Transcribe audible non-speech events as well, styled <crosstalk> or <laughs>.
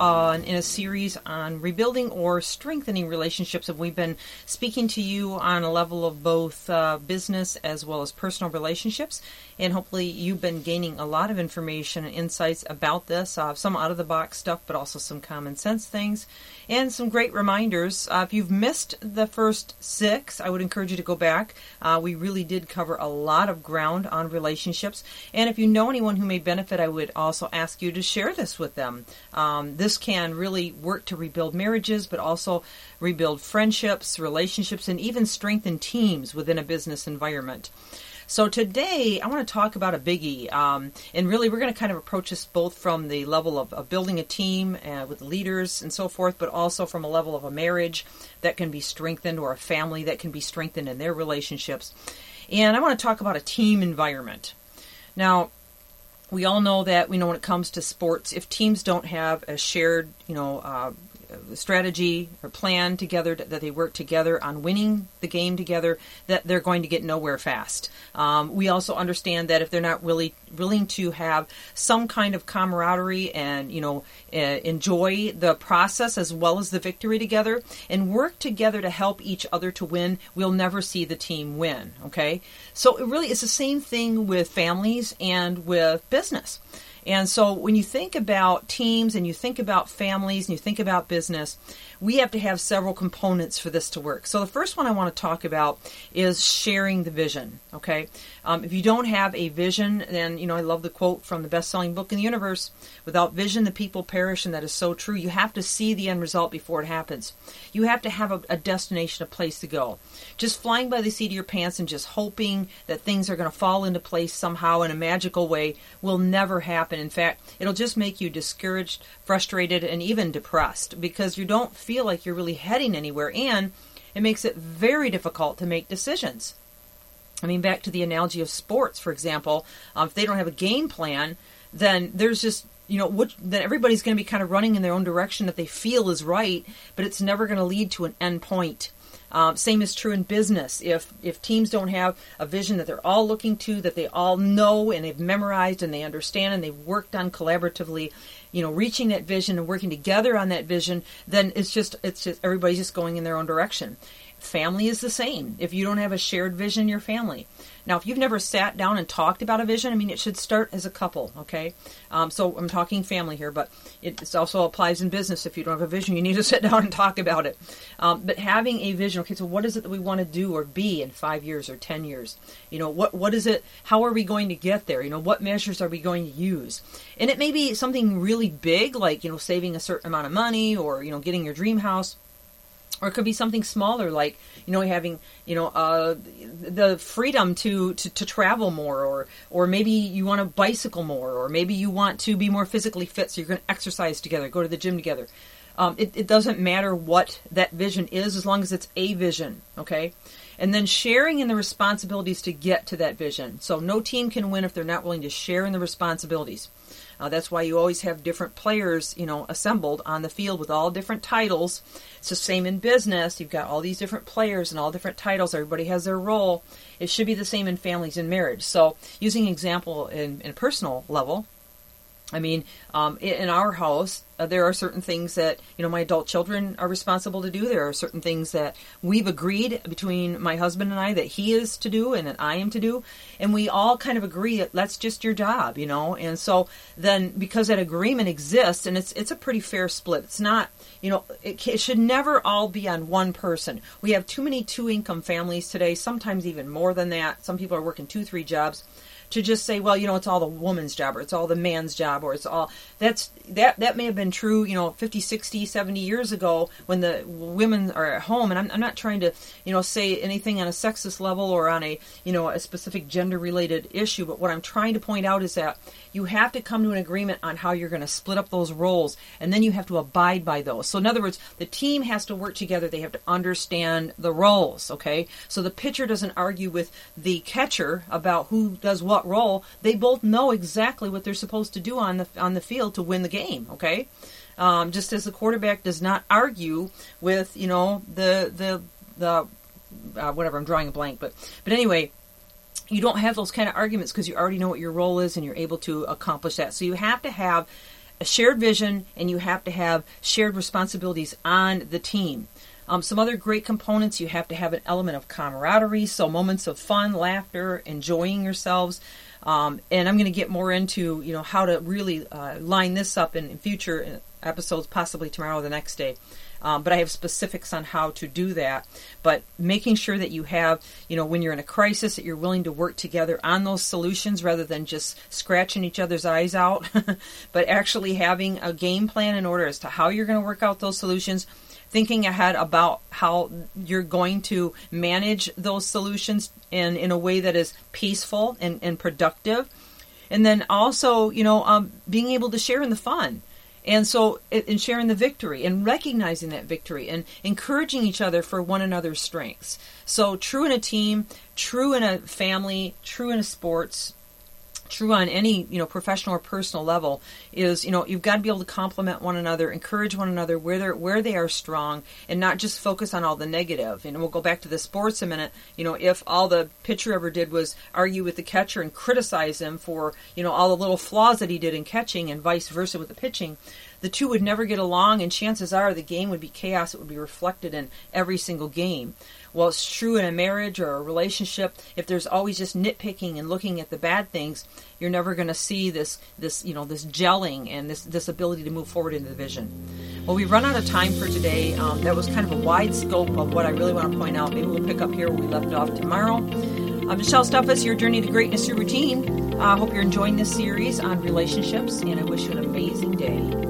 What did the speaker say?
uh, in a series on rebuilding or strengthening relationships, and we've been speaking to you on a level of both uh, business as well as personal relationships. And hopefully, you've been gaining a lot of information and insights about this, uh, some out of the box stuff, but also some common sense things, and some great reminders. Uh, if you've missed the first six, I would encourage you to go back. Uh, we really did cover a lot of ground on relationships, and if you know anyone who may benefit, I would also ask you to share this with them. Um, this can really work to rebuild marriages, but also rebuild friendships, relationships, and even strengthen teams within a business environment. So today I want to talk about a biggie, um, and really we're going to kind of approach this both from the level of, of building a team uh, with leaders and so forth, but also from a level of a marriage that can be strengthened or a family that can be strengthened in their relationships. And I want to talk about a team environment. Now, we all know that we know when it comes to sports, if teams don't have a shared, you know, uh, strategy or plan together that they work together on winning the game together that they're going to get nowhere fast. Um, we also understand that if they're not really willing to have some kind of camaraderie and you know uh, enjoy the process as well as the victory together and work together to help each other to win we'll never see the team win okay? So it really is the same thing with families and with business and so when you think about teams and you think about families and you think about business, we have to have several components for this to work. So the first one I want to talk about is sharing the vision. Okay, um, if you don't have a vision, then you know I love the quote from the best-selling book in the universe: "Without vision, the people perish," and that is so true. You have to see the end result before it happens. You have to have a, a destination, a place to go. Just flying by the seat of your pants and just hoping that things are going to fall into place somehow in a magical way will never happen. In fact, it'll just make you discouraged, frustrated, and even depressed because you don't feel like you're really heading anywhere, and it makes it very difficult to make decisions. I mean, back to the analogy of sports, for example, um, if they don't have a game plan, then there's just you know what then everybody's going to be kind of running in their own direction that they feel is right, but it's never going to lead to an end point. Um, same is true in business. If if teams don't have a vision that they're all looking to, that they all know and they've memorized and they understand and they've worked on collaboratively, you know, reaching that vision and working together on that vision, then it's just it's just everybody's just going in their own direction. Family is the same. If you don't have a shared vision, your family. Now, if you've never sat down and talked about a vision, I mean, it should start as a couple, okay? Um, so I'm talking family here, but it also applies in business. If you don't have a vision, you need to <laughs> sit down and talk about it. Um, but having a vision, okay, so what is it that we want to do or be in five years or ten years? You know, what what is it? How are we going to get there? You know, what measures are we going to use? And it may be something really big, like you know, saving a certain amount of money or you know, getting your dream house or it could be something smaller like you know having you know uh, the freedom to, to, to travel more or or maybe you want to bicycle more or maybe you want to be more physically fit so you're going to exercise together go to the gym together um, it, it doesn't matter what that vision is as long as it's a vision okay and then sharing in the responsibilities to get to that vision so no team can win if they're not willing to share in the responsibilities uh, that's why you always have different players, you know, assembled on the field with all different titles. It's the same in business. You've got all these different players and all different titles. Everybody has their role. It should be the same in families and marriage. So, using an example in, in a personal level, I mean, um, in our house, uh, there are certain things that you know my adult children are responsible to do. There are certain things that we've agreed between my husband and I that he is to do and that I am to do, and we all kind of agree that that's just your job, you know. And so then, because that agreement exists, and it's it's a pretty fair split. It's not, you know, it, it should never all be on one person. We have too many two income families today. Sometimes even more than that. Some people are working two, three jobs to just say, well, you know, it's all the woman's job or it's all the man's job or it's all that's that that may have been true, you know, 50, 60, 70 years ago when the women are at home and I'm, I'm not trying to, you know, say anything on a sexist level or on a, you know, a specific gender related issue, but what I'm trying to point out is that you have to come to an agreement on how you're going to split up those roles and then you have to abide by those. So in other words, the team has to work together. They have to understand the roles, okay? So the pitcher doesn't argue with the catcher about who does what role. They both know exactly what they're supposed to do on the on the field to win the game, okay? Um, just as the quarterback does not argue with, you know, the the the uh, whatever I'm drawing a blank, but but anyway, you don't have those kind of arguments because you already know what your role is and you're able to accomplish that. So you have to have a shared vision and you have to have shared responsibilities on the team. Um, some other great components you have to have an element of camaraderie, so moments of fun, laughter, enjoying yourselves. Um, and I'm going to get more into you know how to really uh, line this up in, in future episodes, possibly tomorrow or the next day. Um, but I have specifics on how to do that. But making sure that you have, you know, when you're in a crisis, that you're willing to work together on those solutions rather than just scratching each other's eyes out, <laughs> but actually having a game plan in order as to how you're going to work out those solutions thinking ahead about how you're going to manage those solutions in, in a way that is peaceful and, and productive. And then also, you know, um, being able to share in the fun. And so, in sharing the victory and recognizing that victory and encouraging each other for one another's strengths. So, true in a team, true in a family, true in a sports, true on any you know professional or personal level is you know you've got to be able to complement one another encourage one another where they where they are strong and not just focus on all the negative. And we'll go back to the sports a minute. You know if all the pitcher ever did was argue with the catcher and criticize him for you know all the little flaws that he did in catching and vice versa with the pitching the two would never get along and chances are the game would be chaos it would be reflected in every single game well, it's true in a marriage or a relationship. If there's always just nitpicking and looking at the bad things, you're never going to see this this you know this gelling and this this ability to move forward into the vision. Well, we've run out of time for today. Um, that was kind of a wide scope of what I really want to point out. Maybe we'll pick up here where we left off tomorrow. I'm Michelle Steffes, your journey to greatness through routine. I uh, hope you're enjoying this series on relationships, and I wish you an amazing day.